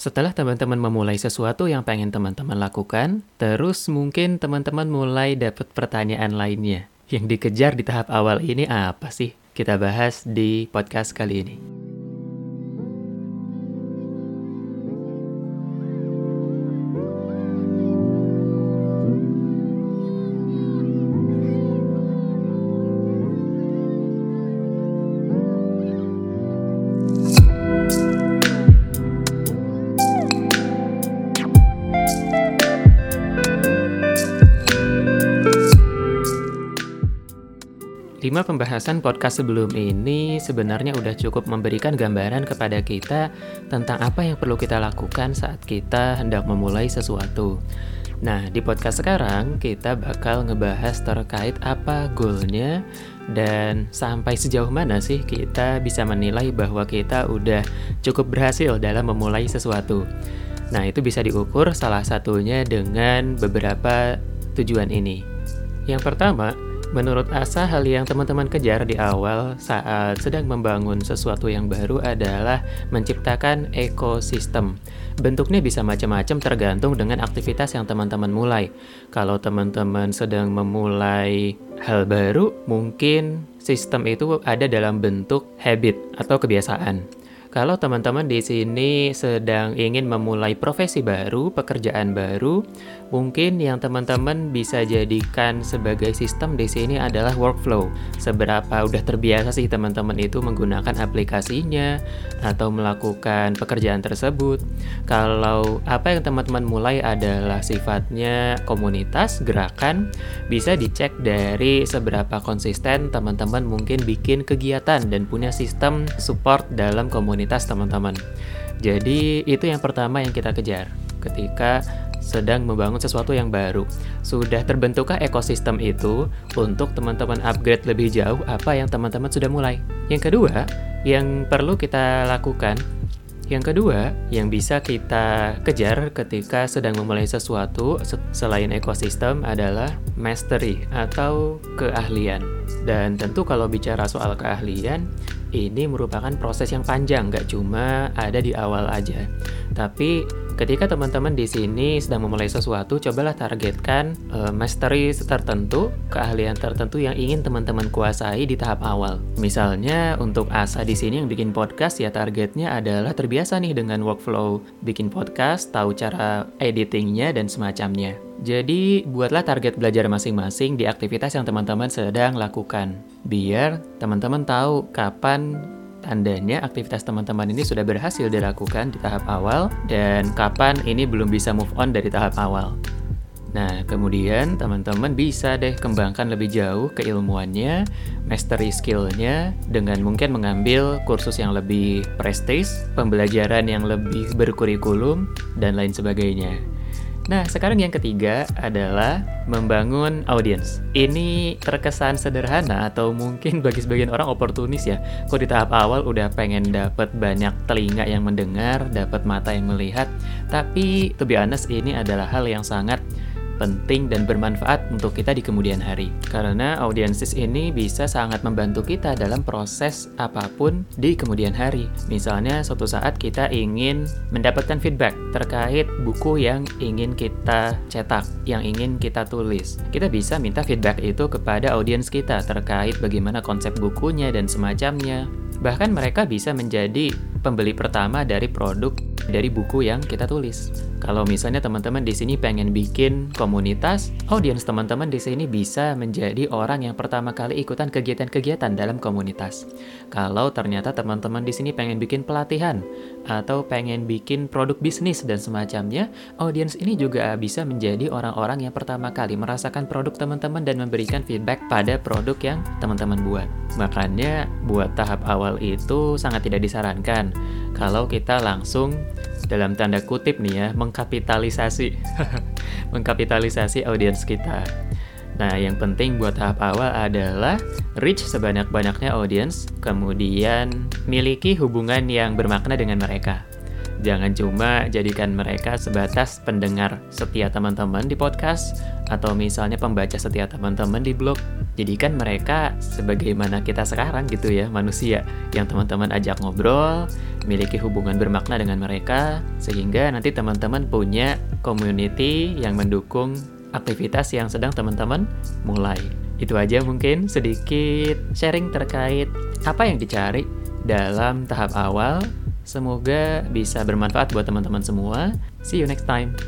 Setelah teman-teman memulai sesuatu yang pengen teman-teman lakukan, terus mungkin teman-teman mulai dapat pertanyaan lainnya. Yang dikejar di tahap awal ini apa sih? Kita bahas di podcast kali ini. Lima pembahasan podcast sebelum ini sebenarnya udah cukup memberikan gambaran kepada kita tentang apa yang perlu kita lakukan saat kita hendak memulai sesuatu. Nah, di podcast sekarang kita bakal ngebahas terkait apa goalnya dan sampai sejauh mana sih kita bisa menilai bahwa kita udah cukup berhasil dalam memulai sesuatu. Nah, itu bisa diukur salah satunya dengan beberapa tujuan ini. Yang pertama, Menurut Asa, hal yang teman-teman kejar di awal saat sedang membangun sesuatu yang baru adalah menciptakan ekosistem. Bentuknya bisa macam-macam tergantung dengan aktivitas yang teman-teman mulai. Kalau teman-teman sedang memulai hal baru, mungkin sistem itu ada dalam bentuk habit atau kebiasaan. Kalau teman-teman di sini sedang ingin memulai profesi baru, pekerjaan baru, mungkin yang teman-teman bisa jadikan sebagai sistem di sini adalah workflow. Seberapa udah terbiasa sih teman-teman itu menggunakan aplikasinya atau melakukan pekerjaan tersebut. Kalau apa yang teman-teman mulai adalah sifatnya komunitas, gerakan, bisa dicek dari seberapa konsisten teman-teman mungkin bikin kegiatan dan punya sistem support dalam komunitas komunitas teman-teman. Jadi itu yang pertama yang kita kejar ketika sedang membangun sesuatu yang baru. Sudah terbentukkah ekosistem itu untuk teman-teman upgrade lebih jauh apa yang teman-teman sudah mulai? Yang kedua, yang perlu kita lakukan yang kedua, yang bisa kita kejar ketika sedang memulai sesuatu selain ekosistem adalah mastery atau keahlian. Dan tentu kalau bicara soal keahlian, ini merupakan proses yang panjang, nggak cuma ada di awal aja. Tapi ketika teman-teman di sini sedang memulai sesuatu, cobalah targetkan uh, mastery tertentu, keahlian tertentu yang ingin teman-teman kuasai di tahap awal. Misalnya untuk Asa di sini yang bikin podcast ya targetnya adalah terbiasa nih dengan workflow bikin podcast, tahu cara editingnya dan semacamnya. Jadi, buatlah target belajar masing-masing di aktivitas yang teman-teman sedang lakukan. Biar teman-teman tahu kapan tandanya aktivitas teman-teman ini sudah berhasil dilakukan di tahap awal dan kapan ini belum bisa move on dari tahap awal. Nah, kemudian teman-teman bisa deh kembangkan lebih jauh keilmuannya, mastery skillnya dengan mungkin mengambil kursus yang lebih prestis, pembelajaran yang lebih berkurikulum, dan lain sebagainya. Nah, sekarang yang ketiga adalah membangun audiens. Ini terkesan sederhana atau mungkin bagi sebagian orang oportunis ya. Kok di tahap awal udah pengen dapat banyak telinga yang mendengar, dapat mata yang melihat. Tapi to be honest ini adalah hal yang sangat penting dan bermanfaat untuk kita di kemudian hari. Karena audiensis ini bisa sangat membantu kita dalam proses apa pun di kemudian hari. Misalnya suatu saat kita ingin mendapatkan feedback terkait buku yang ingin kita cetak, yang ingin kita tulis. Kita bisa minta feedback itu kepada audiens kita terkait bagaimana konsep bukunya dan semacamnya. Bahkan mereka bisa menjadi pembeli pertama dari produk dari buku yang kita tulis. Kalau misalnya teman-teman di sini pengen bikin komunitas, audiens teman-teman di sini bisa menjadi orang yang pertama kali ikutan kegiatan-kegiatan dalam komunitas. Kalau ternyata teman-teman di sini pengen bikin pelatihan atau pengen bikin produk bisnis dan semacamnya, audiens ini juga bisa menjadi orang-orang yang pertama kali merasakan produk teman-teman dan memberikan feedback pada produk yang teman-teman buat. Makanya buat tahap awal itu sangat tidak disarankan kalau kita langsung dalam tanda kutip nih ya mengkapitalisasi mengkapitalisasi audiens kita. Nah, yang penting buat tahap awal adalah reach sebanyak-banyaknya audiens, kemudian miliki hubungan yang bermakna dengan mereka. Jangan cuma jadikan mereka sebatas pendengar setia teman-teman di podcast atau misalnya pembaca setia teman-teman di blog. Jadikan mereka sebagaimana kita sekarang gitu ya, manusia yang teman-teman ajak ngobrol, miliki hubungan bermakna dengan mereka sehingga nanti teman-teman punya community yang mendukung aktivitas yang sedang teman-teman mulai. Itu aja mungkin sedikit sharing terkait apa yang dicari dalam tahap awal Semoga bisa bermanfaat buat teman-teman semua. See you next time.